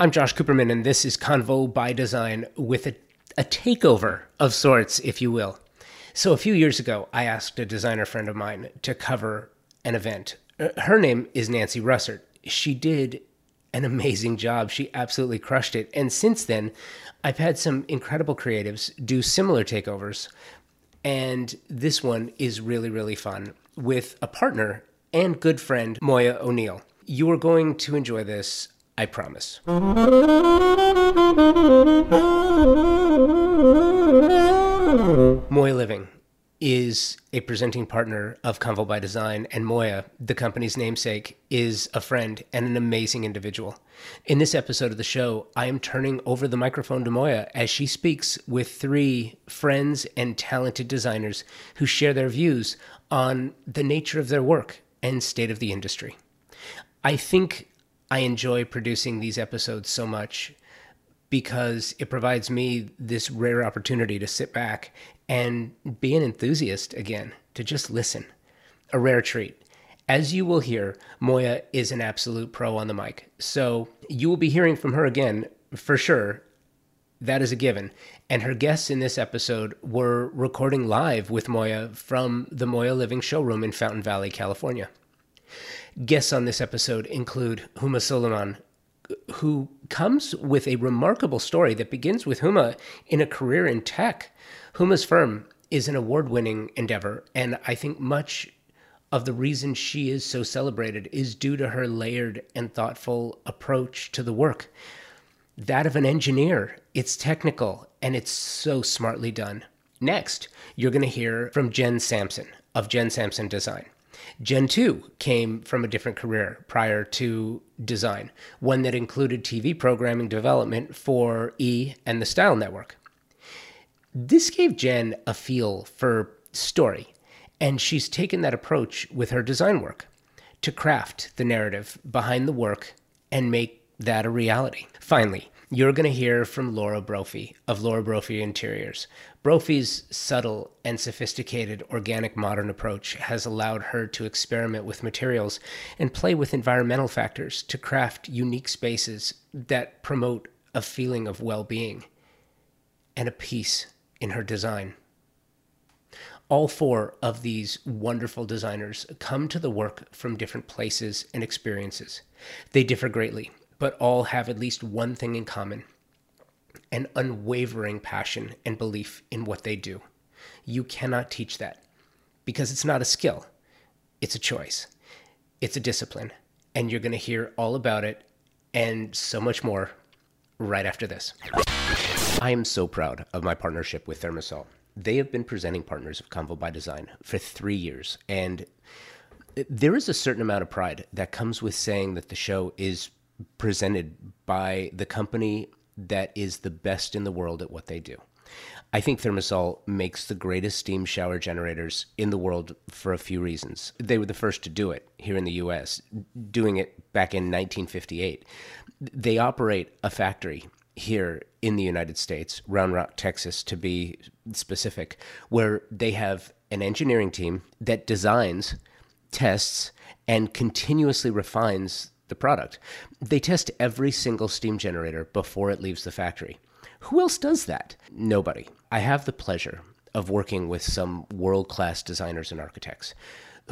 I'm Josh Cooperman, and this is Convo by Design with a, a takeover of sorts, if you will. So, a few years ago, I asked a designer friend of mine to cover an event. Uh, Her name is Nancy Russert. She did an amazing job. She absolutely crushed it. And since then, I've had some incredible creatives do similar takeovers. And this one is really, really fun with a partner and good friend, Moya O'Neill. You are going to enjoy this, I promise. Moya Living is a presenting partner of Convo by Design, and Moya, the company's namesake, is a friend and an amazing individual. In this episode of the show, I am turning over the microphone to Moya as she speaks with three friends and talented designers who share their views on the nature of their work and state of the industry. I think I enjoy producing these episodes so much because it provides me this rare opportunity to sit back and be an enthusiast again, to just listen. A rare treat. As you will hear, Moya is an absolute pro on the mic. So you will be hearing from her again for sure. That is a given. And her guests in this episode were recording live with Moya from the Moya Living showroom in Fountain Valley, California. Guests on this episode include Huma Sulaiman, who comes with a remarkable story that begins with Huma in a career in tech. Huma's firm is an award winning endeavor, and I think much of the reason she is so celebrated is due to her layered and thoughtful approach to the work. That of an engineer. It's technical and it's so smartly done. Next, you're going to hear from Jen Samson of Jen Samson Design. Jen 2 came from a different career prior to design, one that included TV programming development for E and the Style Network. This gave Jen a feel for story, and she's taken that approach with her design work to craft the narrative behind the work and make that a reality. Finally, you're going to hear from Laura Brophy of Laura Brophy Interiors. Brophy's subtle and sophisticated organic modern approach has allowed her to experiment with materials and play with environmental factors to craft unique spaces that promote a feeling of well being and a peace in her design. All four of these wonderful designers come to the work from different places and experiences. They differ greatly, but all have at least one thing in common an unwavering passion and belief in what they do. You cannot teach that because it's not a skill, it's a choice, it's a discipline. And you're going to hear all about it and so much more right after this. I am so proud of my partnership with ThermaSol. They have been presenting partners of Convo by Design for three years, and there is a certain amount of pride that comes with saying that the show is presented by the company that is the best in the world at what they do. I think ThermaSol makes the greatest steam shower generators in the world for a few reasons. They were the first to do it here in the US, doing it back in 1958. They operate a factory here in the United States, Round Rock, Texas, to be specific, where they have an engineering team that designs, tests, and continuously refines the product. They test every single steam generator before it leaves the factory. Who else does that? Nobody. I have the pleasure of working with some world class designers and architects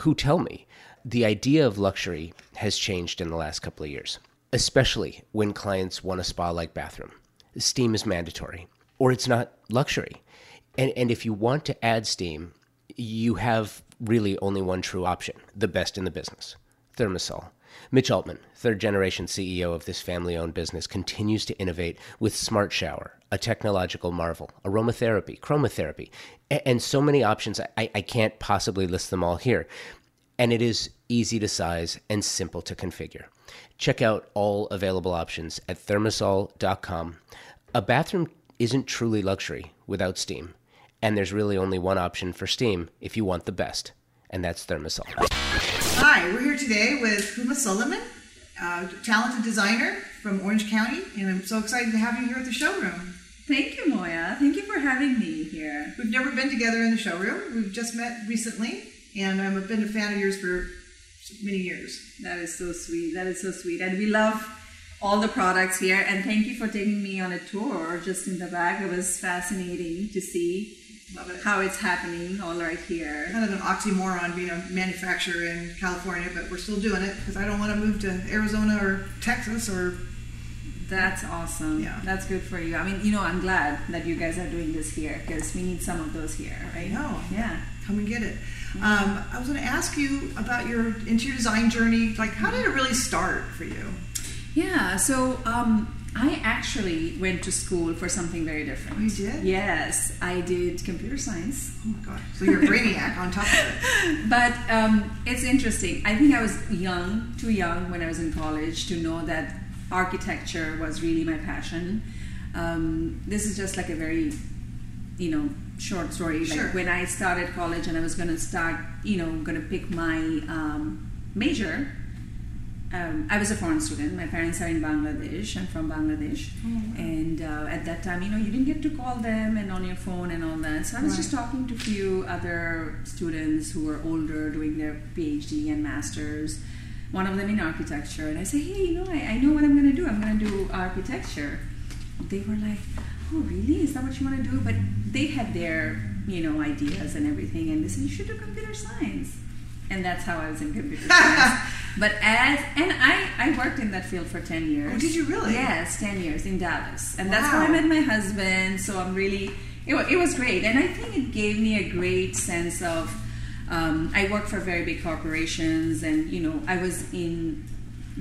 who tell me the idea of luxury has changed in the last couple of years, especially when clients want a spa like bathroom. Steam is mandatory, or it's not luxury. And, and if you want to add steam, you have really only one true option the best in the business ThermaSol. Mitch Altman, third generation CEO of this family owned business, continues to innovate with Smart Shower, a technological marvel, aromatherapy, chromotherapy, and so many options. I, I can't possibly list them all here. And it is easy to size and simple to configure. Check out all available options at thermasol.com. A bathroom isn't truly luxury without steam, and there's really only one option for steam if you want the best, and that's ThermaSol. Hi, we're here today with Huma Sulaiman, a talented designer from Orange County, and I'm so excited to have you here at the showroom. Thank you, Moya. Thank you for having me here. We've never been together in the showroom. We've just met recently, and I've been a fan of yours for many years. That is so sweet. That is so sweet. And we love all the products here. And thank you for taking me on a tour just in the back. It was fascinating to see. How it's happening all right here. Kind of an oxymoron being a manufacturer in California, but we're still doing it because I don't want to move to Arizona or Texas or That's awesome. Yeah. That's good for you. I mean, you know, I'm glad that you guys are doing this here because we need some of those here, right? know. Yeah. come and get it. Um, I was going to ask you about your interior design journey. Like, how did it really start for you? Yeah, so um, I actually went to school for something very different. Oh, you did? Yes, I did computer science. Oh my god! So you're a brainiac on top of it. But um, it's interesting. I think I was young, too young when I was in college to know that architecture was really my passion. Um, this is just like a very, you know, short story. Like Sure. when I started college and I was going to start, you know, going to pick my um, major. Um, I was a foreign student. My parents are in Bangladesh. I'm from Bangladesh, and uh, at that time, you know, you didn't get to call them and on your phone and all that. So I was Right. just talking to a few other students who were older, doing their PhD and masters. One of them in architecture, and I say, "Hey, you know, I, I know what I'm going to do. I'm going to do architecture." They were like, "Oh, really? Is that what you want to do?" But they had their, you know, ideas and everything, and they said, "You should do computer science." And that's how I was in computer science. But as and I, I worked in that field for ten years. Oh, did you really? Yes, ten years in Dallas, and that's where I met my husband. So I'm really it, it was great, and I think it gave me a great sense of. Um, I worked for very big corporations, and you know I was in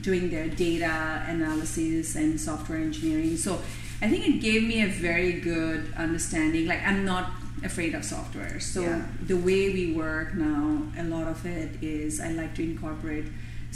doing their data analysis and software engineering. So I think it gave me a very good understanding. Like I'm not afraid of software. So Yeah. the way we work now, a lot of it is I like to incorporate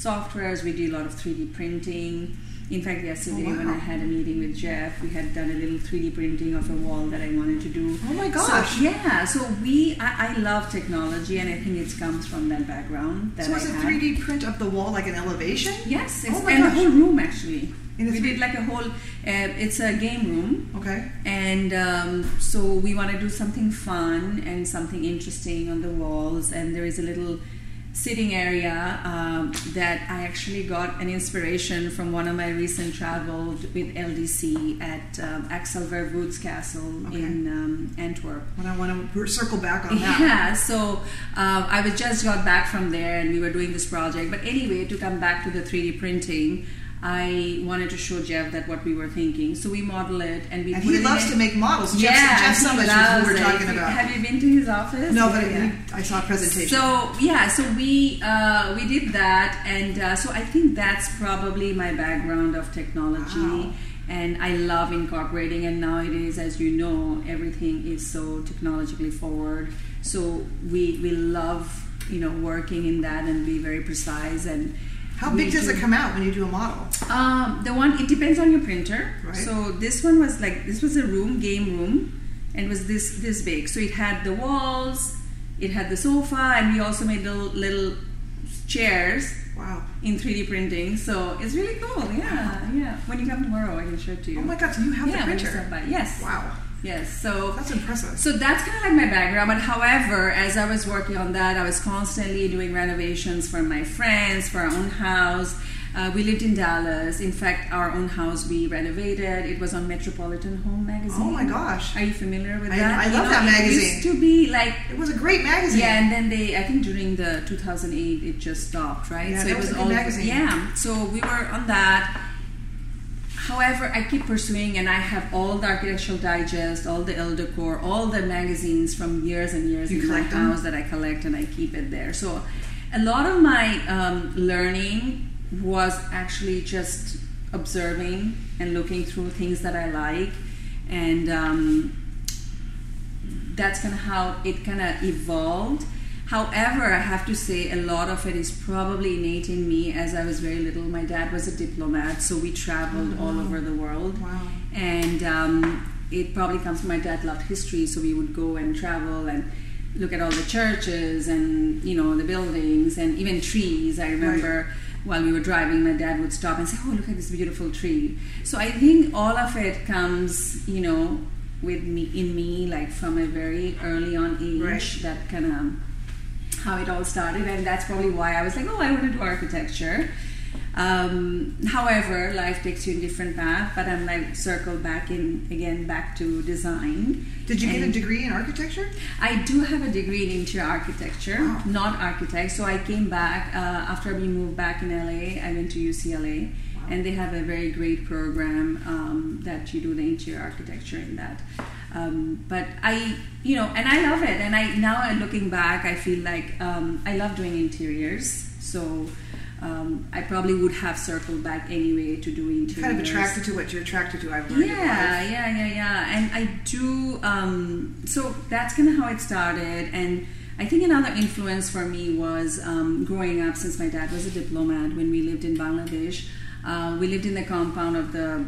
softwares. We do a lot of 3D printing. In fact, yesterday Oh, when. I had a meeting with Jeff, we had done a little 3D printing of a wall that I wanted to do. Oh my gosh. So, yeah, so we, I, I love technology, and I think it comes from that background that So it's a 3D print of the wall, like an elevation. Yes, it's, Oh my and gosh. the whole room actually. We did like a whole. Uh, it's a game room, Okay. and um, so we want to do something fun and something interesting on the walls. And there is a little sitting area um, that I actually got an inspiration from one of my recent travels with LDC at um, Axel Vervoordt's castle Okay. in um, Antwerp. When I want to circle back on that. Yeah, so um, I was just got back from there and we were doing this project. But anyway, to come back to the 3D printing, I wanted to show Jeff that what we were thinking. So we model it and we And he loves to make models. Jeff, yeah, Jeff loves who we're it. talking about. Have you been to his office? no, but Yeah. he- I saw a presentation. So yeah, so we uh, we did that, and uh, so I think that's probably my background of technology, Wow. and I love incorporating. And nowadays, as you know, everything is so technologically forward. So we we love you know working in that and be very precise and. How big does do- it come out when you do a model? um, the one it depends on your printer. Right. So this one was like this was a room, game room, and was this this big. So it had the walls, it had the sofa, and we also made little little chairs Wow. in 3D printing. So it's really cool. Yeah, yeah. When you come tomorrow, I can show it to you. Oh my God! So you have yeah, the printer? Yes. Wow. Yes. So That's impressive. so that's kind of like my background. But however, as I was working on that, I was constantly doing renovations for my friends, for our own house. Uh, we lived in Dallas. In fact, our own house we renovated. It was on Metropolitan Home magazine. Oh my gosh. Are you familiar with I- that? I You love know, that It magazine. used to be like It was a great magazine. yeah, and then they, I think during the 2008, it just stopped, right? Yeah, so it was was all magazine. yeah. So we were on that. However, I keep pursuing, and I have all the Architectural Digest, all the Elle Decor, all the magazines from years and years You in my them? house that I collect, and I keep it there. So, a lot of my um, learning was actually just observing and looking through things that I like, and um, that's kind of how it kind of evolved. However, I have to say a lot of it is probably innate in me as I was very little. My dad was a diplomat, so we traveled all over the world. Wow. And um, it probably comes from my dad loved history, so we would go and travel and look at all the churches and you know the buildings and even trees. I remember while we were driving, my dad would stop and say, "Oh, look at this beautiful tree." So I think all of it comes, you know, with me in me, like from a very early on age. Right. That kind of how it all started, and that's probably why I was like, "Oh, I want to do architecture." Um, however, life takes you in different path, but I'm like circled back in again back to design. Did you get a degree in architecture? I do have a degree in interior architecture, Wow. not architect. So I came back uh, after we moved back in LA. I went to UCLA, and they have a very great program um, that you do the interior architecture in that. Um, but I, you know, and I love it. And I now looking back, I feel like um, I love doing interiors. So. Um, I probably would have circled back anyway to do interiors. Kind of attracted to what you're attracted to. I've learned. Yeah, yeah, yeah, yeah. And I do. Um, so that's kind of how it started. And I think another influence for me was um, growing up. Since my dad was a diplomat, when we lived in Bangladesh, uh, we lived in the compound of the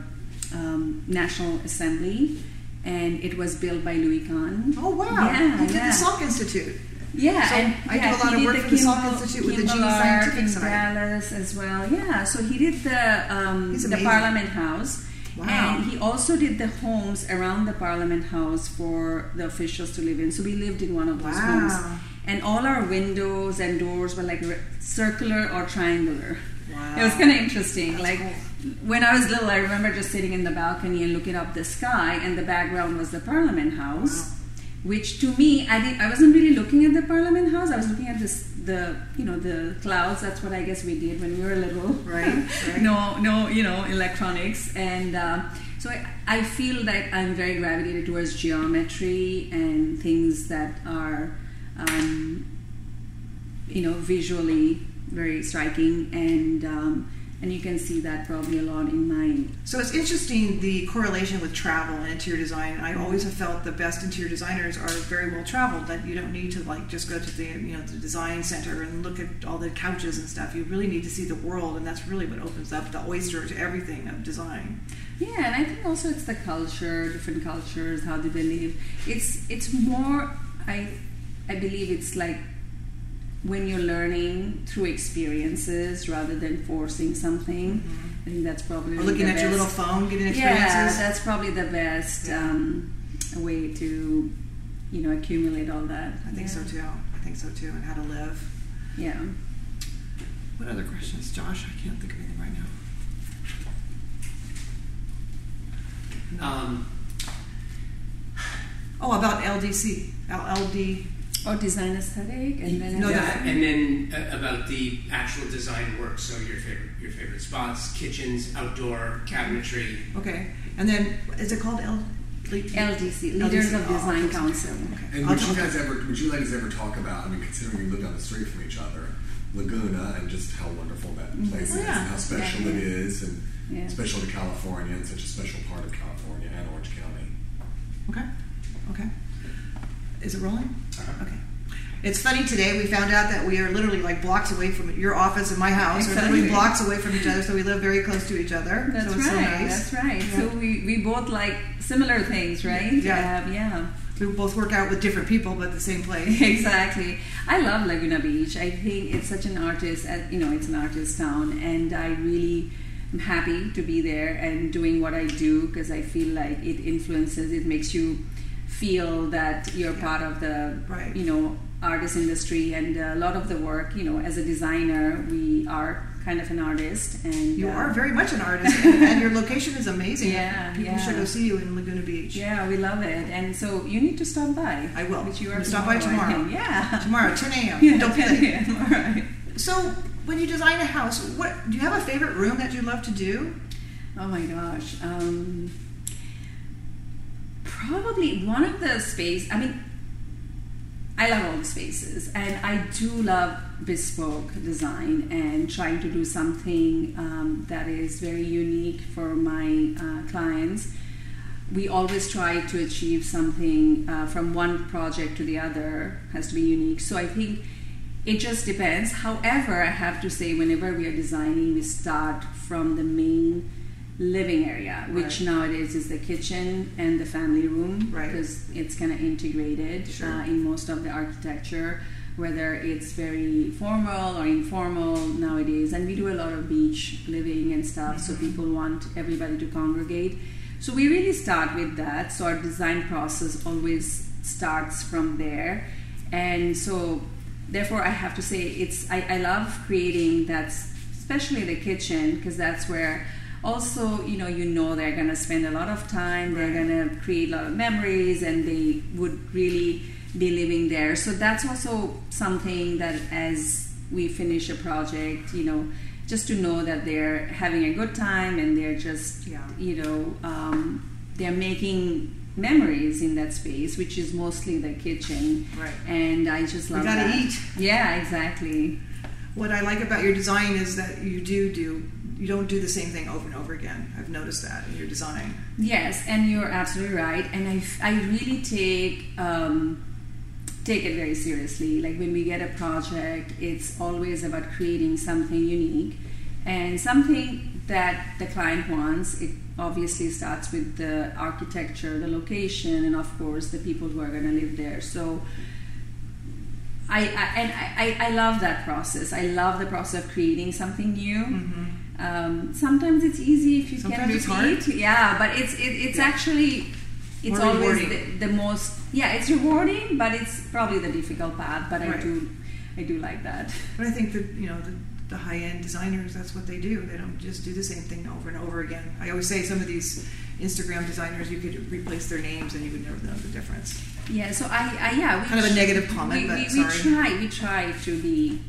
um, National Assembly, and it was built by Louis Kahn. Oh wow! Yeah, you did yeah. the Salk Institute. Yeah, So and I do a lot of work the for the Salk Institute with the Kimball geoscientific in side. Dallas as well. Yeah, so he did the um, the. Parliament House, Wow. and he also did the homes around the Parliament House for the officials to live in. So we lived in one of those Wow. homes, and all our windows and doors were like circular or triangular. Wow. It was kind of interesting. That's like cool. when I was little, I remember just sitting in the balcony and looking up the sky, and the background was the Parliament House Wow. which to me I did I wasn't really looking at the Parliament House. I was looking at this the you know the clouds. That's what I guess we did when we were little. Right, right. no, no, you know electronics, and uh, so I, I feel that I'm very gravitated towards geometry and things that are um, you know visually very striking and. Um, and you can see that probably a lot in my So it's interesting the correlation with travel and interior design. I always have felt the best interior designers are very well traveled. That you don't need to like just go to the you know the design center and look at all the couches and stuff. You really need to see the world, and that's really what opens up the oyster to everything of design. Yeah, and I think also it's the culture, different cultures, how do they live. It's it's more I I believe it's like when you're learning through experiences rather than forcing something. I think that's probably Or looking the at your little phone, getting experiences. Yeah, experiences. that's probably the best um, way to you know accumulate all that. I think so too. I think so too. And how to live. Yeah. What other questions, Josh? I can't think of anything right now. Um, Oh, about LDC, LLD. Or design aesthetic, and then No, that, that- and then uh, about the actual design work. So your favorite, your favorite spots, kitchens, outdoor cabinetry. Okay, and then is it called L? LDC, Leaders of Oh, Design okay. Council. Okay. And I'll would you talk- guys ever, would you ladies ever talk about, I mean, considering you live down the street from each other, Laguna and just how wonderful that place Oh, is yeah. and how special Yeah, it yeah. is and Yeah. special to California and such a special part of California and Orange County. Okay. Okay. Is it rolling? Uh-huh. Okay. It's funny today. We found out that we are literally like blocks away from your office and my house. We're literally blocks away from each other, so we live very close to each other. That's so it's right. so nice. That's right. Yeah. So we, we both like similar things, right? Yeah. Uh, yeah. We both work out with different people, but the same place. exactly. I love Laguna Beach. I think it's such an artist. uh, You know, it's an artist town, and I really am happy to be there and doing what I do because I feel like it influences. It makes you feel that you're part of the Right. you know artist industry and a lot of the work you know as a designer we are kind of an artist and You uh, are very much an artist, and, your location is amazing. Yeah, People yeah. should go see you in Laguna Beach. Yeah, we love it, and so you need to stop by. I will. Which you are stop by tomorrow. Yeah. Tomorrow, 10 a.m. Yeah, Don't be 10 late. a.m. All right. So, when you design a house, what do you have a favorite room that you love to do? Oh my gosh. Um, probably one of the space. I mean, I love all the spaces, and I do love bespoke design and trying to do something um, that is very unique for my uh, clients. We always try to achieve something uh, from one project to the other has to be unique. So I think it just depends. However, I have to say, whenever we are designing, we start from the main living area, which Right. nowadays is the kitchen and the family room, Right. because it's kind of integrated Sure. uh, in most of the architecture, whether it's very formal or informal nowadays. And we do a lot of beach living and stuff, so Mm-hmm. people want everybody to congregate. So we really start with that. So our design process always starts from there, and so therefore I have to say it's I, I love creating that especially the kitchen, because that's where also you know you know they're going to spend a lot of time they're going to create a lot of memories and they would really be living there so that's also something that as we finish a project you know just to know that they're having a good time and they're just Yeah. you know um, they're making memories in that space which is mostly the kitchen Right. and i just We love gotta that eat. yeah exactly What I like about your design is that you do do you don't do the same thing over and over again. I've noticed that in your design. Yes, and you're absolutely right. And I, I really take um, take it very seriously. Like when we get a project, it's always about creating something unique and something that the client wants. It obviously starts with the architecture, the location, and of course the people who are going to live there. So. I, I and I, I love that process. I love the process of creating something new. Um, sometimes it's easy if you. Sometimes can repeat. Yeah, but it's it, it's Yeah. actually it's More always the, the most yeah it's rewarding, but it's probably the difficult path. But I do I do like that. But I think that you know the, the high end designers that's what they do. They don't just do the same thing over and over again. I always say some of these Instagram designers you could replace their names and you would never know the difference. Yeah, so I, I yeah we Kind of a negative comment, we, but we, sorry. we try we try to be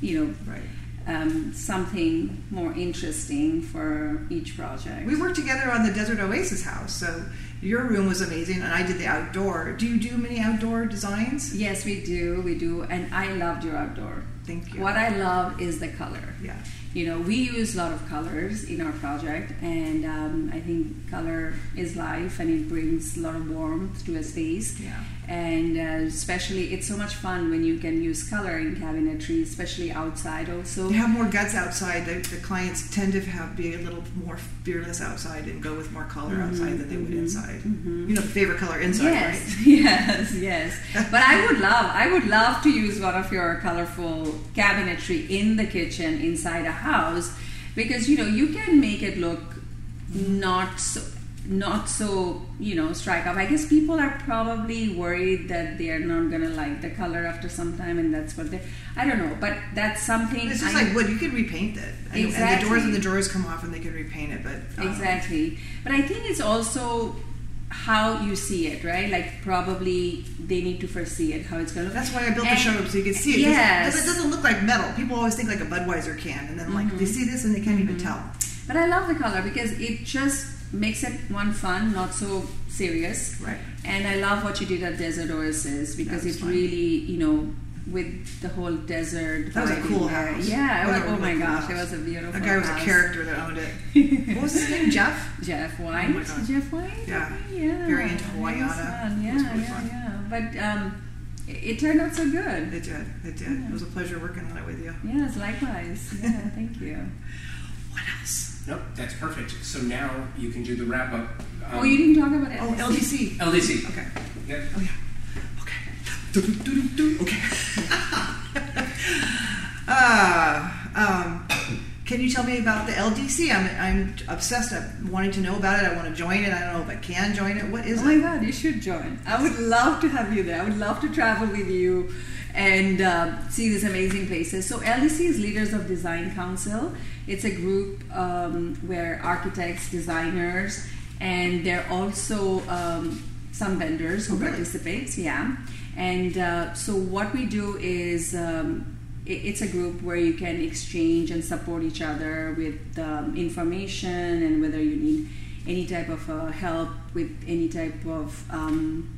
you know Right. Um, something more interesting for each project. We worked together on the Desert Oasis house, so your room was amazing, and I did the outdoor. Do you do many outdoor designs? Yes, we do, we do, and I loved your outdoor. Thank you. What I love is the color. Yeah. You know, we use a lot of colors in our project, and um, I think color is life, and it brings a lot of warmth to a space. Yeah. And uh, especially, it's so much fun when you can use color in cabinetry, especially outside. Also, They have more guts outside. The, the clients tend to have be a little more fearless outside and go with more color mm-hmm, outside than they would mm-hmm, inside. Mm-hmm. You know, favorite color inside, yes, right? yes, yes. But I would love, I would love to use one of your colorful cabinetry in the kitchen inside a house, because you know you can make it look not so, not so you know strike up I guess people are probably worried that they are not gonna like the color after some time, and that's what they. I don't know, but that's something. It's just I- like wood. You could repaint it, and, and the doors and the drawers come off, and they can repaint it. But um, Exactly. But I think it's also how you see it, right? Like probably they need to first see it, how it's going to look. That's why I built the And- showroom so you can see it. 'cause Yes. It doesn't look like metal. People always think like a Budweiser can, and then like Mm-hmm. they see this and they can't even tell. But I love the color because it just makes it one fun, not so serious. Right. And I love what you did at Desert Oasis because it fun. really, you know, with the whole desert. That was a cool there. house. Yeah. Was oh really my cool gosh, house. it was a beautiful. That guy was a character that owned it. what was his name? Jeff. Jeff White. Oh my God. Jeff White. Yeah. Yeah. Very into Hawaiiana. fun. Yeah, really yeah, yeah. But um, it, it turned out so good. It did. It did. It was a pleasure working on it with you. Yes, likewise. Yeah, thank you. What else? Nope, that's perfect. So now you can do the wrap up. Um, oh, you didn't talk about it. Oh, LDC. LDC. Okay. Yep. Oh yeah. Okay. Do-do-do-do-do. Okay. Ah, um, can you tell me about the LDC? I'm, I'm obsessed. I'm wanting to know about it. I want to join it. I don't know if I can join it. What is it? Oh my? God, you should join. I would love to have you there. I would love to travel with you and uh, see these amazing places. So, LDC is Leaders of Design Council. It's a group um, where architects, designers, and there are also um, some vendors who really? participate. Yeah. And uh, so, what we do is um, it- it's a group where you can exchange and support each other with um, information and whether you need any type of uh, help with any type of um,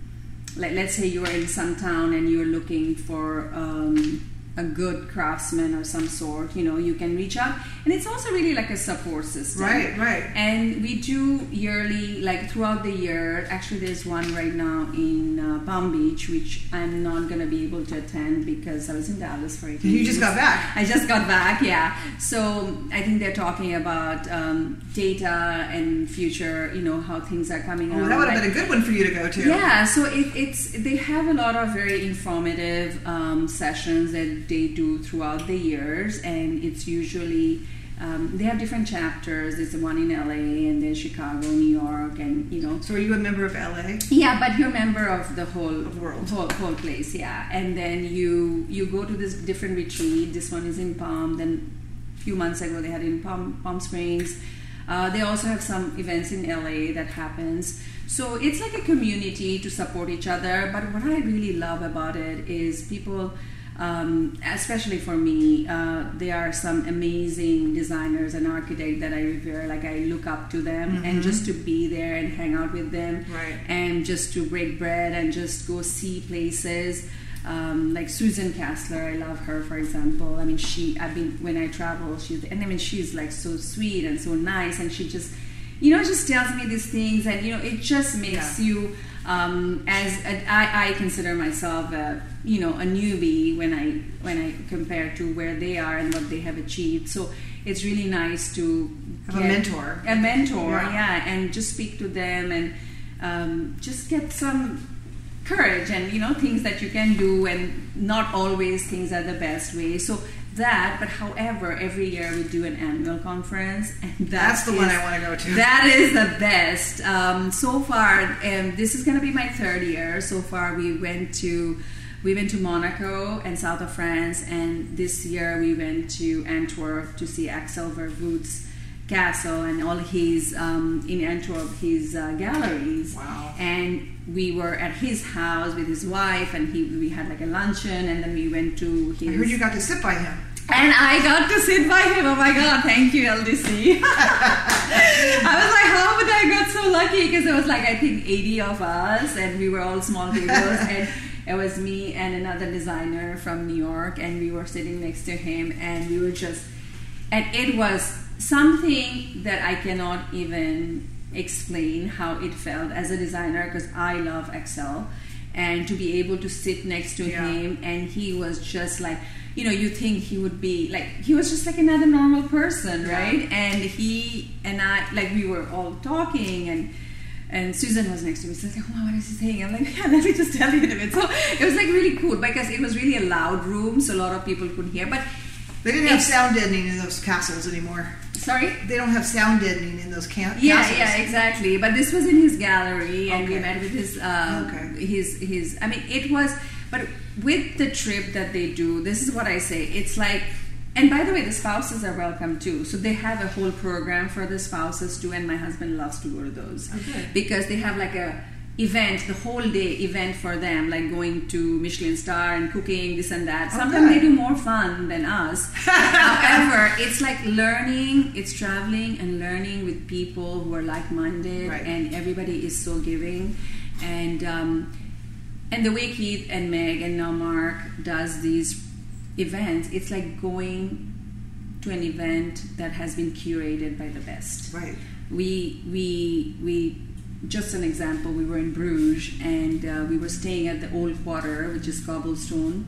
like let's say you're in some town and you're looking for um, a good craftsman or some sort you know you can reach out and it's also really like a support system Right, right. and we do yearly like throughout the year actually there's one right now in uh, palm beach which i'm not going to be able to attend because i was in dallas for 18 You just got back. I just got back, yeah. So I think they're talking about um, data and future, you know, how things are coming Oh, out. that would have been a good one for you to go to. yeah, so it, it's they have a lot of very informative um, sessions that they do throughout the years, and it's usually um, they have different chapters. There's the one in LA, and then Chicago, New York, and you know. So are you a member of LA? Yeah, but you're a member of the whole world. whole, whole place, yeah. And then you you go to this different retreat. This one is in Palm. Then a few months ago. They had in Palm, Palm Springs. Uh, they also have some events in LA that happens. So it's like a community to support each other. But what I really love about it is people um, especially for me, uh, there are some amazing designers and architects that I revere. Like I look up to them, mm-hmm. and just to be there and hang out with them, right. and just to break bread and just go see places. Um, like Susan Kastler, I love her. For example, I mean, she. I've been when I travel, she's and I mean, she's like so sweet and so nice, and she just, you know, just tells me these things, and you know, it just makes yeah. you um, as a, I, I consider myself a you know a newbie when I when I compare to where they are and what they have achieved. So it's really nice to have a mentor, a mentor, yeah. yeah. and just speak to them and um, just get some courage and you know things that you can do and not always things are the best way. So that, but however, every year we do an annual conference, and that that's the is, one I want to go to. That is the best. Um, so far, and um, this is going to be my third year. So far, we went to we went to Monaco and south of France, and this year we went to Antwerp to see Axel Vervoordt's castle and all his um, in Antwerp his uh, galleries. Wow! And we were at his house with his wife, and he we had like a luncheon, and then we went to his. I heard you got to sit by him. And I got to sit by him. Oh my God! Thank you, LDC. I was like, how would I got so lucky? Because there was like I think 80 of us, and we were all small tables, and it was me and another designer from New York, and we were sitting next to him, and we were just, and it was something that I cannot even explain how it felt as a designer because I love Axel. and to be able to sit next to yeah. him and he was just like you know you think he would be like he was just like another normal person yeah. right and he and I like we were all talking and and Susan was next to me. So like, oh, what is he saying? I'm like, yeah, let me just tell you a bit. So it was like really cool because it was really a loud room, so a lot of people could hear. But they didn't have sound deadening in those castles anymore. Sorry? They don't have sound deadening in those camp- yeah, castles. Yeah, exactly. But this was in his gallery, and okay. we met with his, uh, okay. his, his. I mean, it was. But with the trip that they do, this is what I say. It's like, and by the way, the spouses are welcome too. So they have a whole program for the spouses too, and my husband loves to go to those okay. because they have like a event, the whole day event for them, like going to Michelin star and cooking this and that. Sometimes okay. they do more fun than us. However, it's like learning, it's traveling and learning with people who are like-minded, right. and everybody is so giving. And um, and the way Keith and Meg and now Mark does these events, it's like going to an event that has been curated by the best. Right. We we we just an example, we were in Bruges and uh, we were staying at the Old Quarter, which is cobblestone.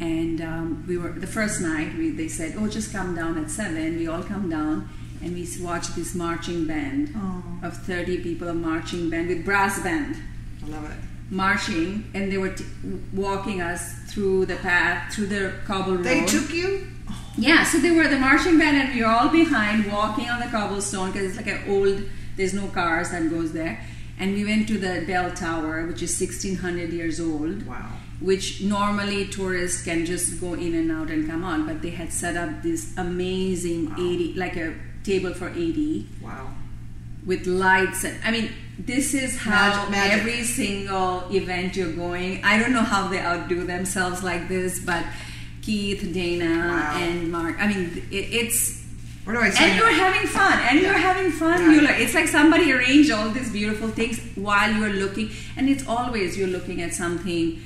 And um, we were the first night. We, they said, "Oh, just come down at seven. We all come down, and we watched this marching band oh. of thirty people, a marching band with brass band. I love it. Marching, and they were t- walking us through the path, through the cobble road. They took you. Yeah, so they were the marching band, and we were all behind, walking on the cobblestone because it's like an old there's no cars that goes there. And we went to the bell tower, which is 1600 years old. Wow. Which normally tourists can just go in and out and come on, but they had set up this amazing wow. 80, like a table for 80. Wow. With lights. And, I mean, this is how magic, magic. every single event you're going. I don't know how they outdo themselves like this, but Keith, Dana, wow. and Mark. I mean, it, it's where do I say? And you're having fun. And you're having fun. Yeah. You're like, it's like somebody arranged all these beautiful things while you're looking. And it's always you're looking at something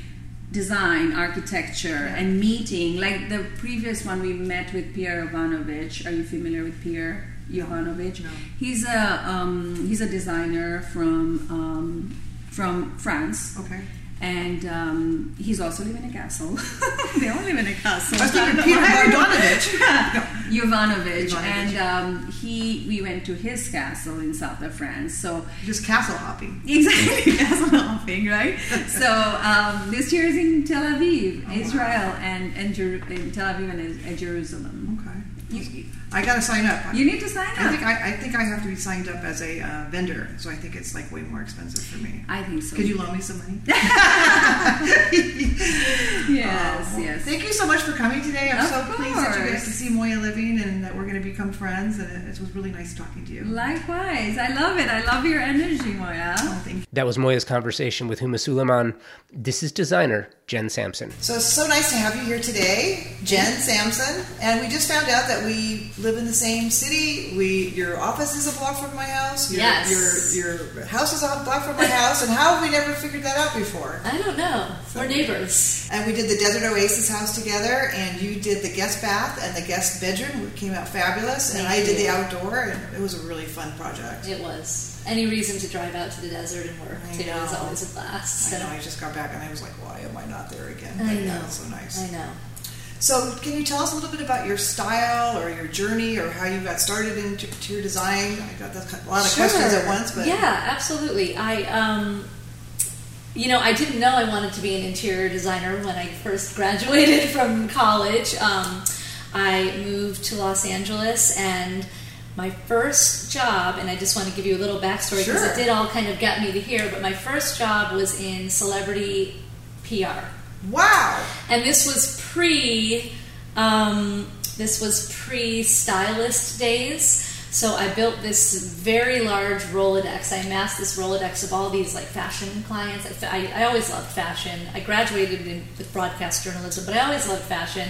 design, architecture, yeah. and meeting. Like the previous one, we met with Pierre Yovanovitch. Are you familiar with Pierre Yovanovitch? No. He's a um, he's a designer from um, from France. Okay and um, he's also living in a castle. they all live in a castle. I was thinking Peter Bogdanovich. Yovanovitch, and um, he we went to his castle in south of France. So just castle hopping. Exactly, castle hopping, right? so um, this year is in Tel Aviv, oh, Israel, wow. and and Jer- in Tel Aviv and, and Jerusalem. Okay. You, I got to sign up. You need to sign up. I up. think I, I think I have to be signed up as a uh, vendor, so I think it's like way more expensive for me. I think so. Could you loan me some money? Yes, Oh, yes. Thank you so much for coming today. I'm Of so pleased that you guys course. to see Moya living and that we're going to become friends. And it, it was really nice talking to you. Likewise. I love it. I love your energy, Moya. Oh, thank you. That was Moya's conversation with Huma Sulaiman. This is designer Jen Samson. So it's so nice to have you here today, Jen Samson. And we just found out that we live in the same city. We your office is a block from my house. Your, Yes. Your your house is a block from my house. And how have we never figured that out before? I don't know. We're neighbors. And we did the Desert Oasis house together, and you did the guest bath and the guest bedroom. It came out fabulous. And Thank I did the outdoor, and it was a really fun project. It was. Any reason to drive out to the desert and work I too is know. always a blast. So I know. I just got back, and I was like, "Why am I not there again?" I But know. yeah, so nice. I know. So, can you tell us a little bit about your style or your journey or how you got started in t- interior design? I got that, a lot of questions at once, but yeah, absolutely. I, um, you know, I didn't know I wanted to be an interior designer when I first graduated from college. Um, I moved to Los Angeles and. My first job, and I just want to give you a little backstory because Sure. it did all kind of get me to here, but my first job was in celebrity PR. wow, and this was pre um, this was pre stylist days. So i built this very large rolodex. I amassed this rolodex of all these like fashion clients. I, I always loved fashion. I graduated in, with broadcast journalism but i always loved fashion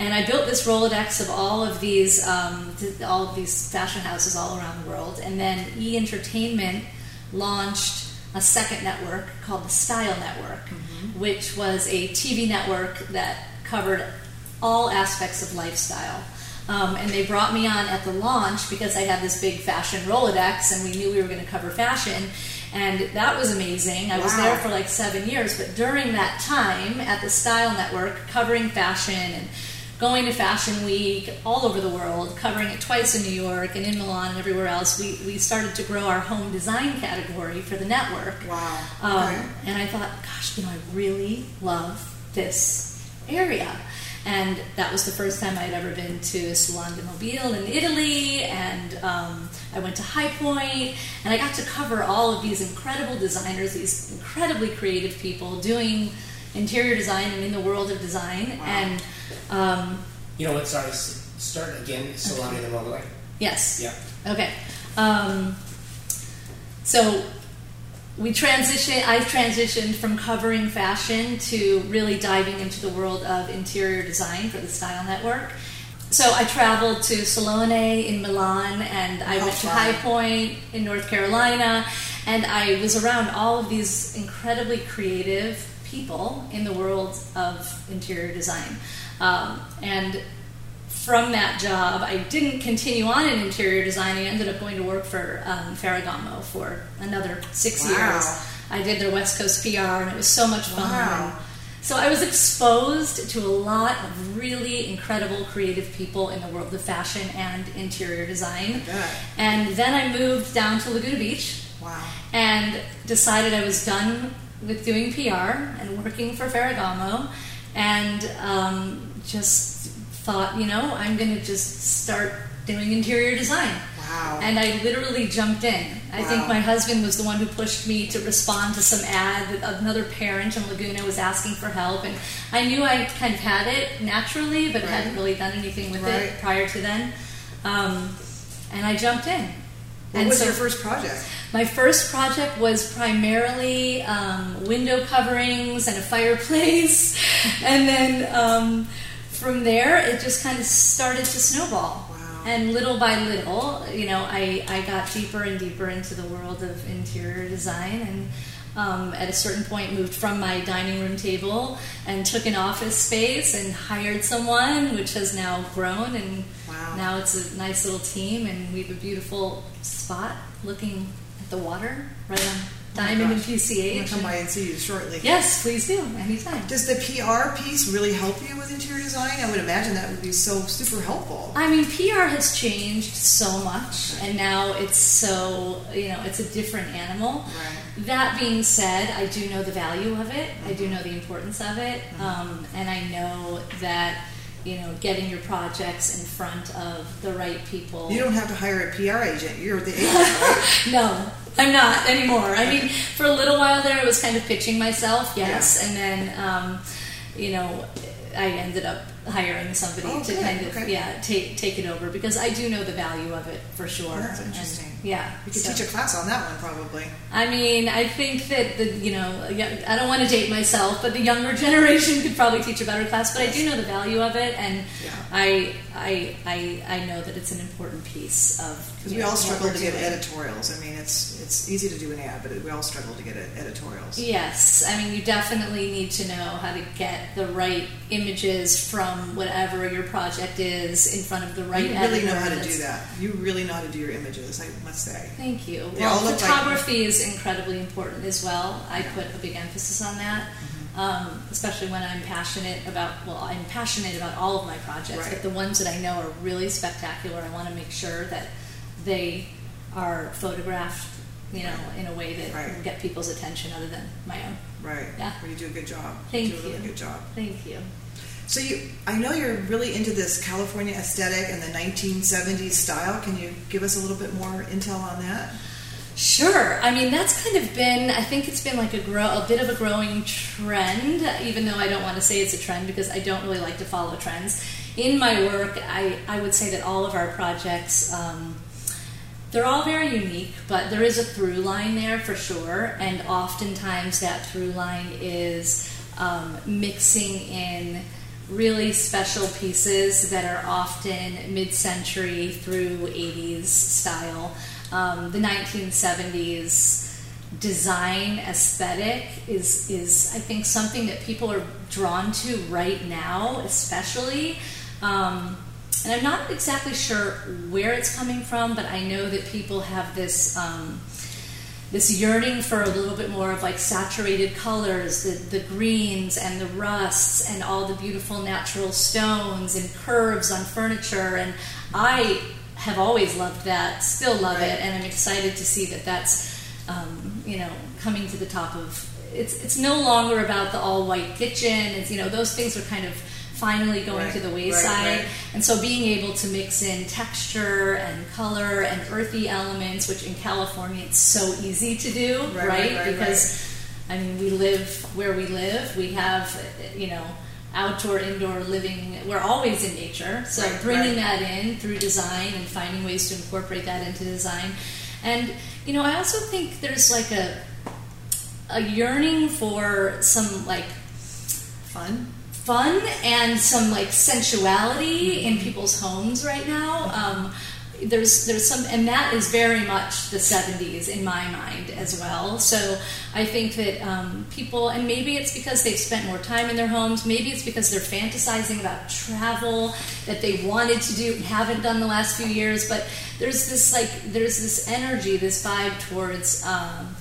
and i built this rolodex of all of these um, all of these fashion houses all around the world and then e entertainment launched a second network called the Style Network, which was a TV network that covered all aspects of lifestyle. Um, and they brought me on at the launch because I had this big fashion Rolodex and we knew we were going to cover fashion. And that was amazing. I was there for like seven years. But during that time at the Style Network, covering fashion and going to Fashion Week all over the world, covering it twice in New York and in Milan and everywhere else, we, we started to grow our home design category for the network. wow, Um, okay. And I thought, gosh, you know, I really love this area. And that was the first time I'd ever been to Salon de Mobile in Italy, and um, I went to High Point, and I got to cover all of these incredible designers, these incredibly creative people doing interior design and in the world of design. And um, You know what? Sorry, start again. Salon de Mobile. yes, Yeah. Okay. Um, so we transition. I've transitioned from covering fashion to really diving into the world of interior design for the Style Network. So I traveled to Salone in Milan, and I How went to fun. High Point in North Carolina, and I was around all of these incredibly creative people in the world of interior design. Um, and from that job, I didn't continue on in interior design. I ended up going to work for um, Ferragamo for another six Wow. years. I did their West Coast PR, and it was so much fun. Wow. So I was exposed to a lot of really incredible creative people in the world of fashion and interior design. And then I moved down to Laguna Beach wow. and decided I was done with doing PR and working for Ferragamo, and um, just thought, you know, I'm going to just start doing interior design. Wow. And I literally jumped in. I think my husband was the one who pushed me to respond to some ad that another parent in Laguna was asking for help, and I knew I kind of had it naturally, but Right. hadn't really done anything with Right. it prior to then. Um, and I jumped in. What and was so- your first project? my first project was primarily um, window coverings and a fireplace, and then um, from there it just kind of started to snowball. Wow. And little by little, you know, I, I got deeper and deeper into the world of interior design, and um, at a certain point moved from my dining room table and took an office space and hired someone, which has now grown and Wow. now it's a nice little team, and we have a beautiful spot looking at the water right on Diamond and Oh gosh. I'm gonna come by and see you shortly. Yes, please do anytime. Does the PR piece really help you with interior design? I would imagine that would be so super helpful. I mean, PR has changed so much, and now it's so you know it's a different animal. Right. That being said, I do know the value of it. I do know the importance of it, um, and I know that you know, getting your projects in front of the right people. You don't have to hire a PR agent. You're the agent, right? No, I'm not anymore. I mean, for a little while there, I was kind of pitching myself, yes, Yeah. and then, um, you know, I ended up hiring somebody Oh, to good, kind of okay. yeah take take it over because I do know the value of it for sure. That's And, interesting. Yeah, You could so- teach a class on that one probably. I mean, I think that the you know, I don't want to date myself, but the younger generation could probably teach a better class. But I do know the value of it, and Yeah. I, I, I, I know that it's an important piece of. Because we know, all struggle to get doing. editorials. I mean, it's it's easy to do an ad, but we all struggle to get editorials. Yes, I mean, you definitely need to know how to get the right images from whatever your project is in front of the right you really know how to do that. You really know how to do your images, I say. Thank you. They Well, look like- photography is incredibly important as well. I Yeah. Mm-hmm. put a big emphasis on that, um, especially when I'm passionate about. Well, I'm passionate about all of my projects, Right. but the ones that I know are really spectacular. I want to make sure that they are photographed, you know, in a way that Right. get people's attention other than my own. Right. Yeah. Well, you do a good job. Thank you do a really you. good job. Thank you. So you, I know you're really into this California aesthetic and the 1970s style. Can you give us a little bit more intel on that? Sure. I mean, that's kind of been, I think it's been like a grow, a bit of a growing trend, even though I don't want to say it's a trend because I don't really like to follow trends. In my work, I, I would say that all of our projects, um, they're all very unique, but there is a through line there for sure, and oftentimes that through line is um, mixing in really special pieces that are often mid century through 80s style. Um, the 1970s design aesthetic is, is, I think, something that people are drawn to right now, especially. Um, and I'm not exactly sure where it's coming from, but I know that people have this um, this yearning for a little bit more of like saturated colors, the, the greens and the rusts and all the beautiful natural stones and curves on furniture. And I have always loved that, still love Right. it, and I'm excited to see that that's um, you know coming to the top of. It's it's no longer about the all white kitchen. It's you know those things are kind of finally going Right, to the wayside. right. And so being able to mix in texture and color and earthy elements, which in California it's so easy to do, Right, right? right, right, because I mean, we live where we live. We have, you know, outdoor, indoor living. We're always in nature. So Right, bringing right. that in through design and finding ways to incorporate that into design. And you know, I also think there's like a a yearning for some like Fun? Fun and some like sensuality in people's homes right now. Um, there's there's some and that is very much the 70s in my mind as well. So I think that um, people and maybe it's because they've spent more time in their homes. Maybe it's because they're fantasizing about travel that they wanted to do and haven't done the last few years. But there's this like there's this energy, this vibe towards. Um,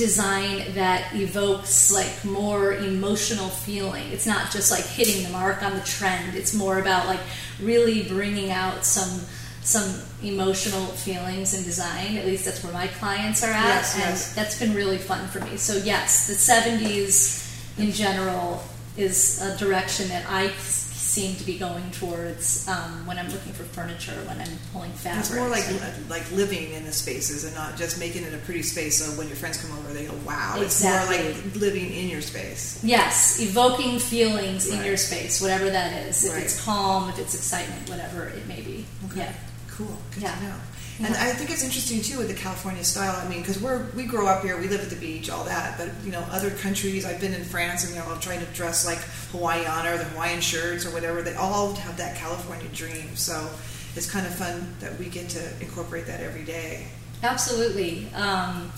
design that evokes like more emotional feeling. It's not just like hitting the mark on the trend. It's more about like really bringing out some some emotional feelings in design. At least that's where my clients are at, Yes, and yes. that's been really fun for me. So yes, the '70s in general is a direction that I seem to be going towards um, when I'm looking for furniture, when I'm pulling fabrics. It's more like like living in the spaces and not just making it a pretty space so when your friends come over they go, wow. Exactly. It's more like living in your space. Yes, evoking feelings in your space, whatever that is. If Right. it's calm, if it's excitement, whatever it may be. Yeah. Cool. Good Yeah. Know. And I think it's interesting too with the California style. I mean, because we're we grow up here, we live at the beach, all that. But you know, other countries. I've been in France, and you know, I'm trying to dress like Hawaiiana or the Hawaiian shirts or whatever. They all have that California dream. So it's kind of fun that we get to incorporate that every day. Absolutely. Um,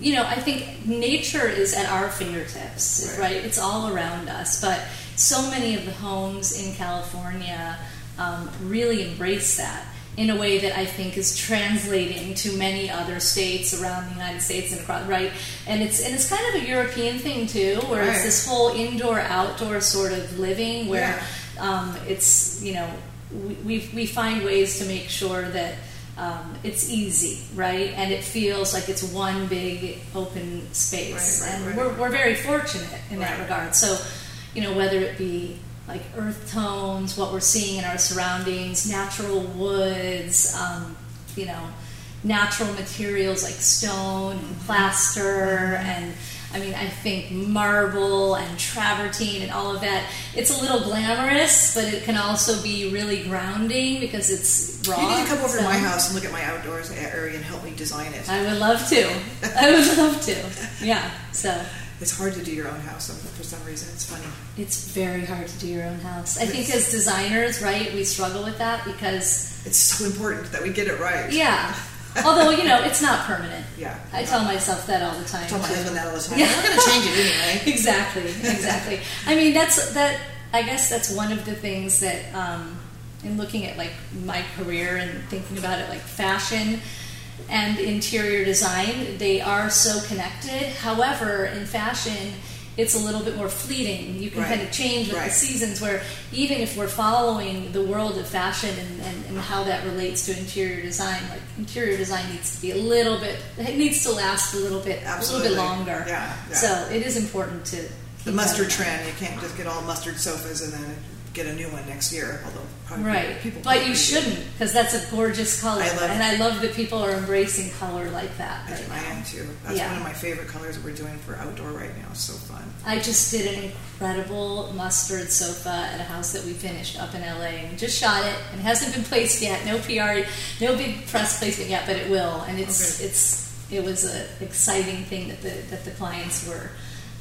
you know, I think nature is at our fingertips, Right. right? It's all around us. But so many of the homes in California um, really embrace that in a way that I think is translating to many other states around the United States and across, right? And it's and it's kind of a European thing too, where it's this whole indoor outdoor sort of living where um, it's you know we, we we find ways to make sure that um, it's easy, right? And it feels like it's one big open space. Right, right, and right. We're, we're very fortunate in that regard. So, you know, whether it be like earth tones, what we're seeing in our surroundings, natural woods, um, you know, natural materials like stone and plaster and I mean, I think marble and travertine and all of that. It's a little glamorous, but it can also be really grounding because it's raw. You need to come over so to my house and look at my outdoors area and help me design it. I would love to. I would love to. Yeah. So It's hard to do your own house for some reason. It's funny. it's very hard to do your own house. I think as designers, right, we struggle with that because It's so important that we get it right. yeah. Although you know it's not permanent. Yeah. I tell myself that all the time. I tell my husband that all the time. Yeah. We're going to change it anyway. exactly exactly i mean that's that i guess that's one of the things that um, in looking at like my career and thinking about it like fashion and interior design they are so connected however in fashion it's a little bit more fleeting you can Right. kind of change with Right. the seasons where even if we're following the world of fashion and, and, and how that relates to interior design like interior design needs to be a little bit it needs to last a little bit a little bit longer Yeah, yeah. so it is important to The mustard trend. You can't just get all mustard sofas and then get a new one next year. Although probably Right, people but you shouldn't because that's a gorgeous color, I love and it. I love that people are embracing color like that. I, Right I am too. That's Yeah. one of my favorite colors that we're doing for outdoor right now. It's so fun. I just did an incredible mustard sofa at a house that we finished up in LA, and just shot it, and it hasn't been placed yet. No PR, no big press placement yet, but it will. And it's Okay. it's it was an exciting thing that the that the clients were,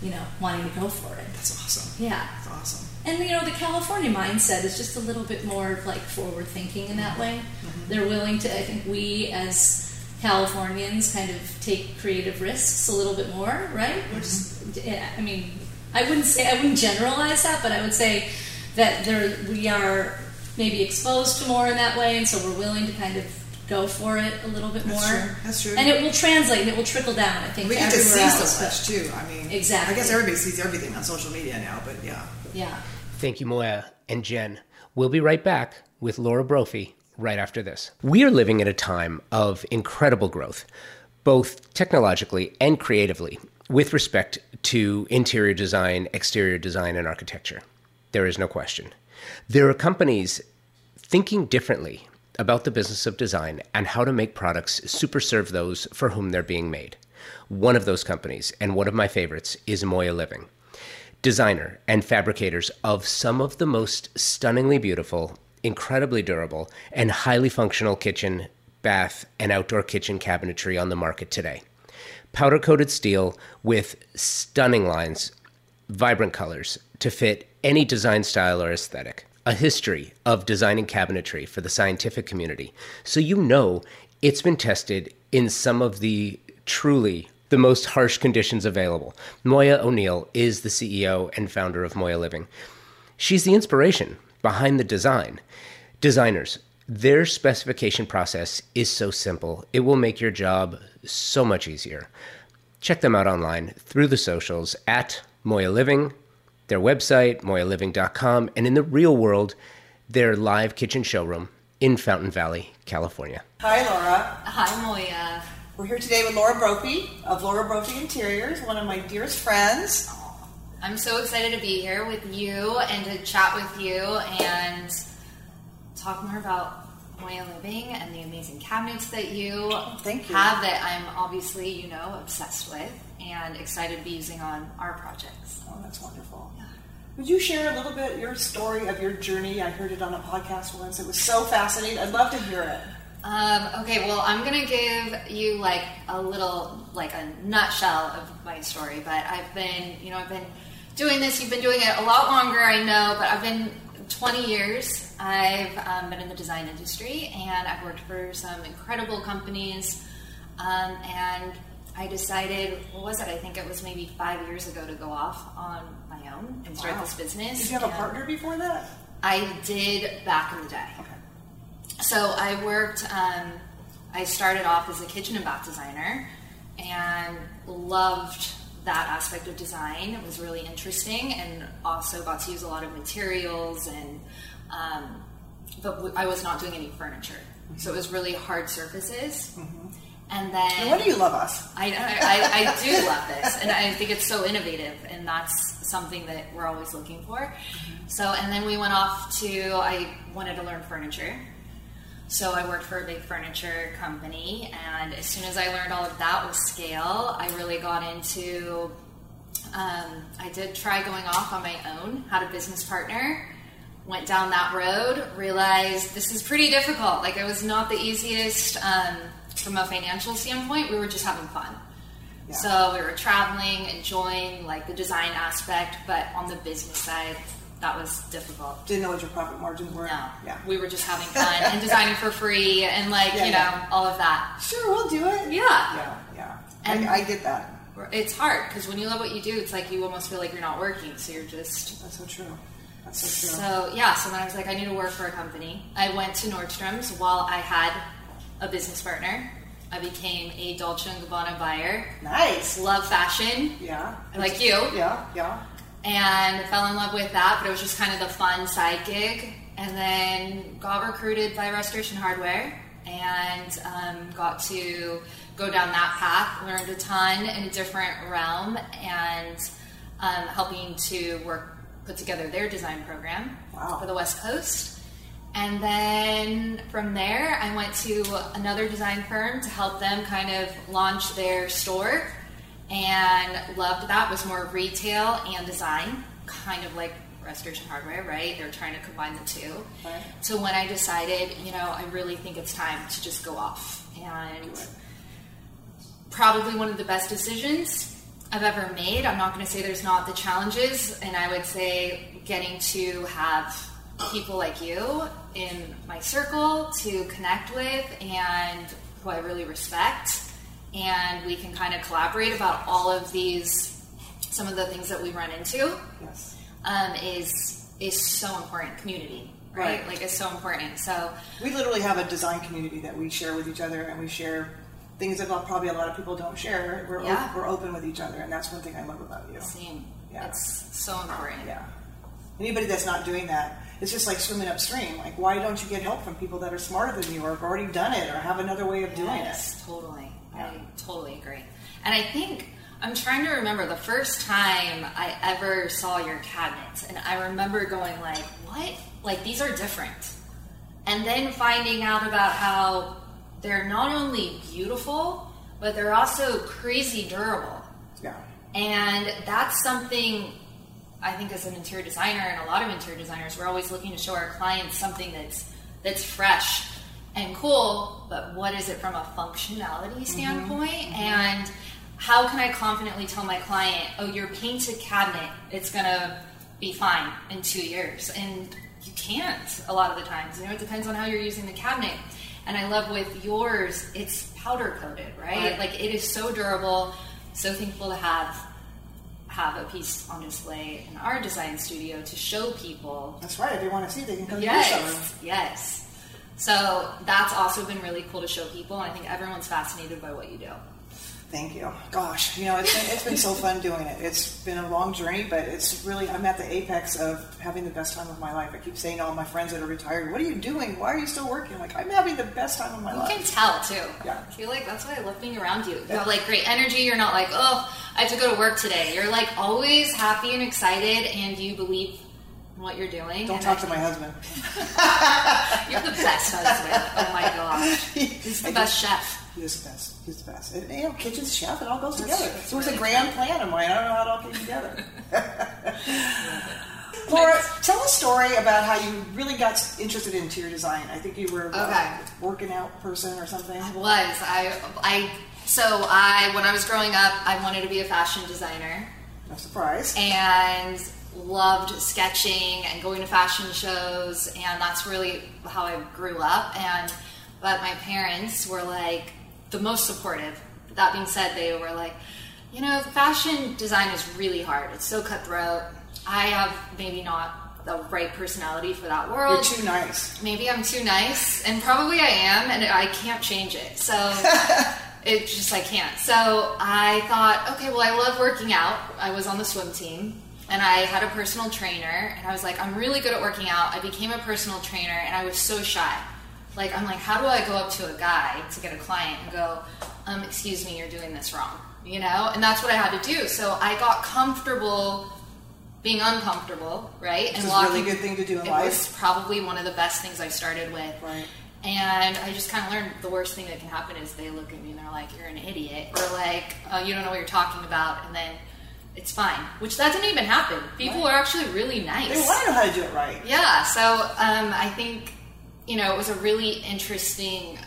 you know, wanting to go for it. That's awesome. Yeah. That's awesome. And you know, the California mindset is just a little bit more like forward thinking in that way. Mm-hmm. They're willing to, I think we as Californians kind of take creative risks a little bit more, right? We're just, mm-hmm. yeah, I mean, I wouldn't say, I wouldn't generalize that, but I would say that there, we are maybe exposed to more in that way, and so we're willing to kind of go for it a little bit That's more. true. That's true. And it will translate and it will trickle down, I think, We get to see else. so much too. I mean, Exactly. I guess everybody sees everything on social media now, but yeah. Yeah. Thank you, Moya and Jen. We'll be right back with Laura Brophy right after this. We are living at a time of incredible growth, both technologically and creatively, with respect to interior design, exterior design, and architecture. There is no question. There are companies thinking differently about the business of design and how to make products super serve those for whom they're being made. One of those companies, and one of my favorites, is Moya Living designer and fabricators of some of the most stunningly beautiful, incredibly durable, and highly functional kitchen, bath, and outdoor kitchen cabinetry on the market today. Powder coated steel with stunning lines, vibrant colors to fit any design style or aesthetic. A history of designing cabinetry for the scientific community, so you know it's been tested in some of the truly the most harsh conditions available. Moya O'Neill is the CEO and founder of Moya Living. She's the inspiration behind the design. Designers, their specification process is so simple, it will make your job so much easier. Check them out online through the socials at Moya Living, their website, moyaliving.com, and in the real world, their live kitchen showroom in Fountain Valley, California. Hi, Laura. Hi, Moya. We're here today with Laura Brophy of Laura Brophy Interiors, one of my dearest friends. I'm so excited to be here with you and to chat with you and talk more about Moya Living and the amazing cabinets that you thank you. have that I'm obviously, you know, obsessed with and excited to be using on our projects. Oh, that's wonderful. Would you share a little bit your story of your journey? I heard it on a podcast once. It was so fascinating. I'd love to hear it. Um, okay, well, I'm gonna give you like a little, like a nutshell of my story. But I've been, you know, I've been doing this. You've been doing it a lot longer, I know. But I've been 20 years. I've um, been in the design industry, and I've worked for some incredible companies. Um, and I decided, what was it? I think it was maybe five years ago to go off on my own and start Wow. this business. Did you have a partner before that? I did back in the day. Okay. So I worked. Um, I started off as a kitchen and bath designer, and loved that aspect of design. It was really interesting, and also got to use a lot of materials. And um, but w- I was not doing any furniture, so it was really hard surfaces. And then No wonder you love us. I, I, I do love this, and I think it's so innovative, and that's something that we're always looking for. So, and then we went off to, I wanted to learn furniture. So I worked for a big furniture company, and as soon as I learned all of that with scale, I really got into. Um, I did try going off on my own, had a business partner, went down that road, realized this is pretty difficult. Like it was not the easiest um, from a financial standpoint. We were just having fun. Yeah. So we were traveling, enjoying like the design aspect, but on the business side, that was difficult. Didn't know what your profit margins were. No, Yeah. we were just having fun and designing for free and like Yeah, you know yeah. all of that. Sure, we'll do it. Yeah. Yeah, yeah. And- I, I get that. It's hard because when you love what you do, it's like you almost feel like you're not working, so you're just That's so true. That's so true. So yeah, so then I was like, I need to work for a company. I went to Nordstrom's while I had a business partner. I became a Dolce and Gabbana buyer. nice. Love fashion, Yeah. like you, Yeah, yeah. And fell in love with that. But it was just kind of the fun side gig. And then got recruited by Restoration Hardware and um, got to go down that path. Learned a ton in a different realm and um, helping to work put together their design program Wow. for the West Coast. And then from there, I went to another design firm to help them kind of launch their store and loved that. was more retail and design, kind of like Restoration Hardware, right? They're trying to combine the two. Right. So when I decided, you know, I really think it's time to just go off and probably one of the best decisions I've ever made. I'm not going to say there's not the challenges, and I would say getting to have people like you in my circle to connect with and who I really respect, and we can kind of collaborate about all of these, some of the things that we run into, Yes. um, is is so important. Community, right? Right. Like it's so important. So We literally have a design community that we share with each other, and we share things that probably a lot of people don't share. We're, Yeah. op- we're open with each other, and that's one thing I love about you. same. Yeah. It's so important. Yeah. Anybody that's not doing that, it's just like swimming upstream. Like, why don't you get help from people that are smarter than you, or have already done it, or have another way of doing it? Yes, totally. I totally agree. And I think I'm trying to remember the first time I ever saw your cabinets, and I remember going like, "What? Like these are different." And then finding out about how they're not only beautiful, but they're also crazy durable. Yeah. And that's something I think as an interior designer and a lot of interior designers, we're always looking to show our clients something that's that's fresh and cool, but what is it from a functionality mm-hmm. standpoint? Mm-hmm. And how can I confidently tell my client, oh, your painted cabinet, it's gonna be fine in two years. And you can't a lot of the times. You know, it depends on how you're using the cabinet. And I love with yours, it's powder coated, right? Right. Like it is so durable. So thankful to have have a piece on display in our design studio to show people. That's right. If they want to see, they can come to your showroom. Yes, yes. So that's also been really cool to show people, and I think everyone's fascinated by what you do. Thank you. Gosh, you know, it's been, it's been so fun doing it. It's been a long journey, but it's really, I'm at the apex of having the best time of my life. I keep saying to all my friends that are retired, what are you doing? Why are you still working? I'm like, I'm having the best time of my You life. You can tell too. Yeah. I feel like that's why I love being around you. You have like great energy. You're not like, oh, I have to go to work today. You're like always happy and excited, and you believe what you're doing. Don't talk I to my husband. You're the best husband. Oh my gosh, he's the I best chef. He is the best. He's the best. And, you know, kitchen chef, it all goes That's together. true. So it was a grand plan of mine. I don't know how it all came together. Laura, tell a story about how you really got interested in interior design. I think you were uh, Okay. working out person or something. I was I I so I when I was growing up I wanted to be a fashion designer No surprise. and loved sketching and going to fashion shows and that's really how I grew up and but my parents were like the most supportive that being said they were like you know fashion design is really hard it's so cutthroat I have maybe not the right personality for that world You're too nice. maybe I'm too nice, and probably I am, and I can't change it. So it just I can't. So I thought, okay, well, I love working out. I was on the swim team, and I had a personal trainer, and I was like, I'm really good at working out. I became a personal trainer, and I was so shy. Like I'm like, how do I go up to a guy to get a client and go, um, excuse me, you're doing this wrong, you know? And that's what I had to do. So I got comfortable being uncomfortable, right? Which and is a really good thing to do in it life. was probably one of the best things I started with. Right. And I just kind of learned the worst thing that can happen is they look at me and they're like, "You're an idiot," or like, oh, "You don't know what you're talking about," and then it's fine. Which that didn't even happen. People are actually really nice. They want to know how to do it right. Yeah, so um, I think you know it was a really interesting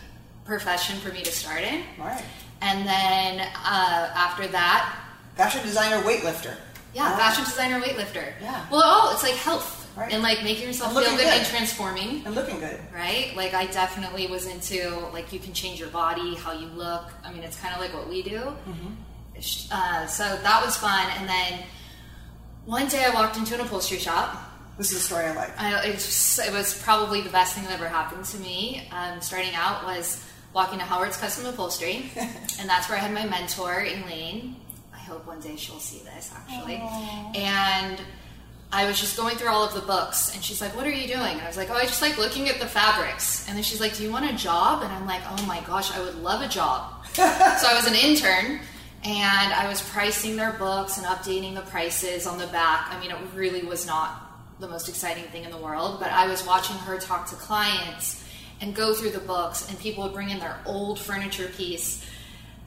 profession for me to start in, Right. and then uh, after that, Fashion designer, weightlifter. yeah, Ah. fashion designer, weightlifter. Yeah. Well, oh, it's like health Right. and like making yourself feel good, good. and transforming. And looking good. Right? Like I definitely was into like you can change your body, how you look. I mean, it's kind of like what we do. Mm-hmm. Uh, so that was fun, and then one day I walked into an upholstery shop. This is a story I like. I, it, was, it was probably the best thing that ever happened to me. Um, starting out was walking to Howard's Custom Upholstery, and that's where I had my mentor, Elaine. I hope one day she'll see this actually. And I was just going through all of the books, and she's like, "What are you doing?" And I was like, "Oh, I just like looking at the fabrics." And then she's like, "Do you want a job?" And I'm like, "Oh my gosh, I would love a job." so I was an intern, and I was pricing their books and updating the prices on the back. I mean, it really was not the most exciting thing in the world, but I was watching her talk to clients and go through the books, and people would bring in their old furniture piece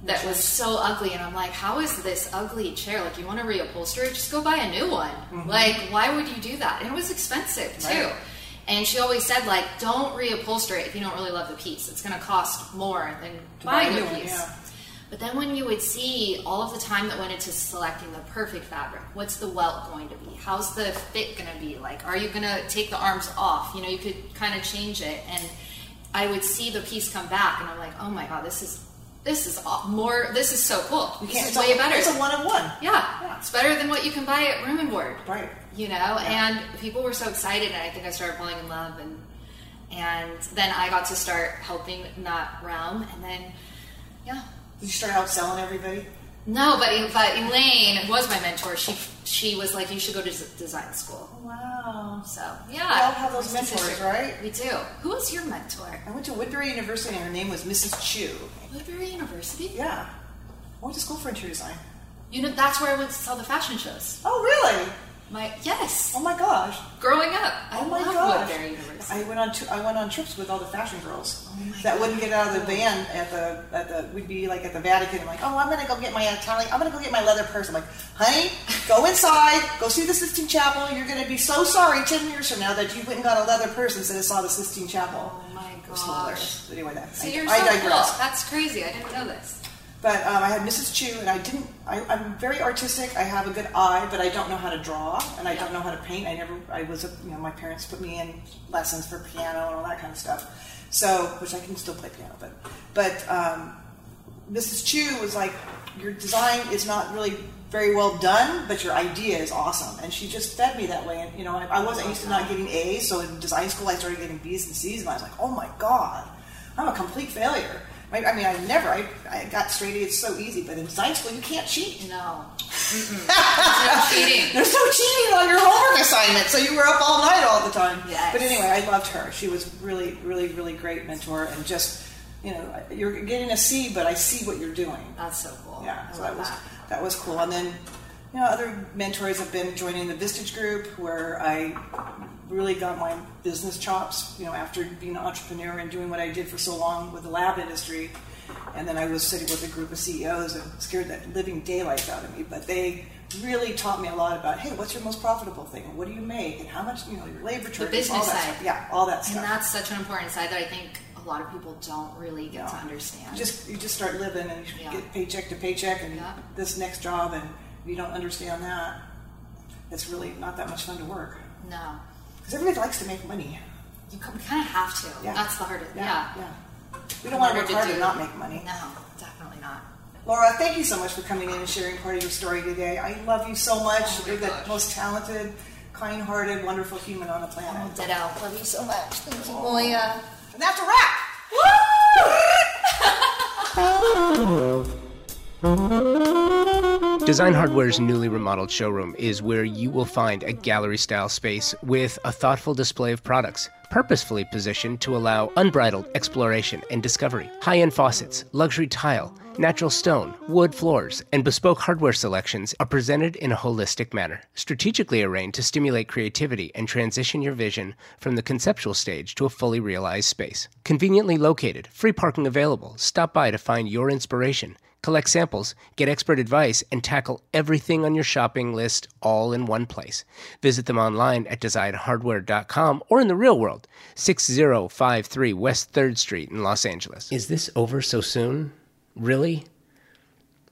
that was so ugly. And i'm like how is this ugly chair? Like you want to reupholster it? Just go buy a new one. Mm-hmm. Like why would you do that? And it was expensive too. Right. and she always said like don't reupholster it if you don't really love the piece. It's going to cost more than buy buying a a new one, piece. yeah. But then when you would see all of the time that went into selecting the perfect fabric, what's the welt going to be? How's the fit going to be? Like, are you going to take the arms off? You know, you could kind of change it. And I would see the piece come back, and I'm like, oh my god, this is this is more. This is so cool. This can't, is it's way a, better. It's a one on one. yeah, Yeah. it's better than what you can buy at Room and Board Right. you know and people were so excited and i think i started falling in love and and then i got to start helping in that realm and then yeah Did you start out selling everybody? no but but elaine was my mentor she she was like you should go to design school Wow. so yeah, We all have those mentors, right? we do who was your mentor I went to Woodbury University and her name was Mrs. Chu. woodbury university Yeah. I went to school for interior design. you know that's where i went to sell the fashion shows Oh, really? My yes Oh my gosh. growing up oh i Oh my love gosh. I went on I went on trips with all the fashion girls Oh my that wouldn't get out of the van at the at the we'd be like at the Vatican. I'm like, oh, I'm gonna go get my uh, Italian. I'm gonna go get my leather purse. I'm like, honey, go inside, go see the Sistine Chapel. You're gonna be so sorry ten years from now that you went and got a leather purse instead of saw the Sistine Chapel. oh my gosh anyway, that so I, you're I so digress. cool that's crazy i didn't know this But um, I had Mrs. Chu, and I didn't. I, I'm very artistic. I have a good eye, but I don't know how to draw, and I don't know how to paint. I never. I was. A, you know, my parents put me in lessons for piano and all that kind of stuff. So, which I can still play piano, but but um, Mrs. Chu was like, your design is not really very well done, but your idea is awesome, and she just fed me that way. And you know, I, I wasn't used to not getting A's, so in design school I started getting B's and C's, and I was like, oh my god, I'm a complete failure. I, I mean, I never. I, I got straight A's so easy, but in design school you can't cheat. No. Mm-mm. no cheating. There's no cheating on your homework assignment, so you were up all night all the time. Yes. But anyway, I loved her. She was really, really, really great mentor, and just you know, you're getting a C, but I see what you're doing. That's so cool. Yeah, I so that was that. that was cool. And then, you know, other mentors have been joining the Vistage group, where I really got my business chops. You know, after being an entrepreneur and doing what I did for so long with the lab industry, and then I was sitting with a group of CEOs and scared the living daylights out of me. But they really taught me a lot about, hey, what's your most profitable thing, what do you make, and how much, you know, your labor charges, all business that side. stuff. Yeah, all that stuff. And that's such an important side that I think a lot of people don't really get to understand. You just you just start living and you Yeah. get paycheck to paycheck and Yeah. this next job and if you don't understand that it's really not that much fun to work no. Because everybody likes to make money You kind of have to. Yeah. That's the hardest. yeah Yeah. yeah we don't want to work hard do. and not make money No, definitely not. Laura thank you so much for coming in and sharing part of your story today I love you so much Oh you're the gosh. most talented kind-hearted wonderful human on the planet oh, Ditto. Love you so much. Thank you, Moya. and that's a wrap Design Hardware's newly remodeled showroom is where you will find a gallery style space with a thoughtful display of products, purposefully positioned to allow unbridled exploration and discovery. High end faucets, luxury tile, natural stone, wood floors, and bespoke hardware selections are presented in a holistic manner, strategically arranged to stimulate creativity and transition your vision from the conceptual stage to a fully realized space. Conveniently located, free parking available. Stop by to find your inspiration. Collect samples, get expert advice, and tackle everything on your shopping list all in one place. Visit them online at designhardware.com or in the real world, 6053 West 3rd Street in Los Angeles. Is this over so soon? Really?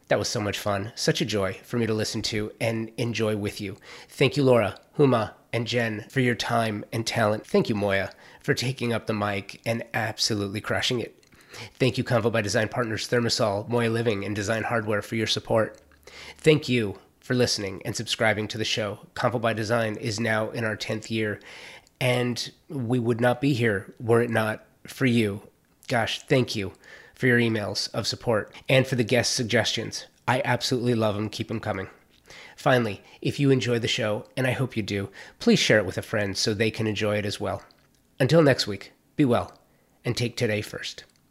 That was so much fun. Such a joy for me to listen to and enjoy with you. Thank you, Laura, Huma, and Jen for your time and talent. Thank you, Moya, for taking up the mic and absolutely crushing it. Thank you, Convo by Design Partners ThermaSol, Moya Living, and Design Hardware for your support. Thank you for listening and subscribing to the show. Convo by Design is now in our 10th year, and we would not be here were it not for you. Gosh, thank you for your emails of support and for the guest suggestions. I absolutely love them. Keep them coming. Finally, if you enjoy the show, and I hope you do, please share it with a friend so they can enjoy it as well. Until next week, be well and take today first.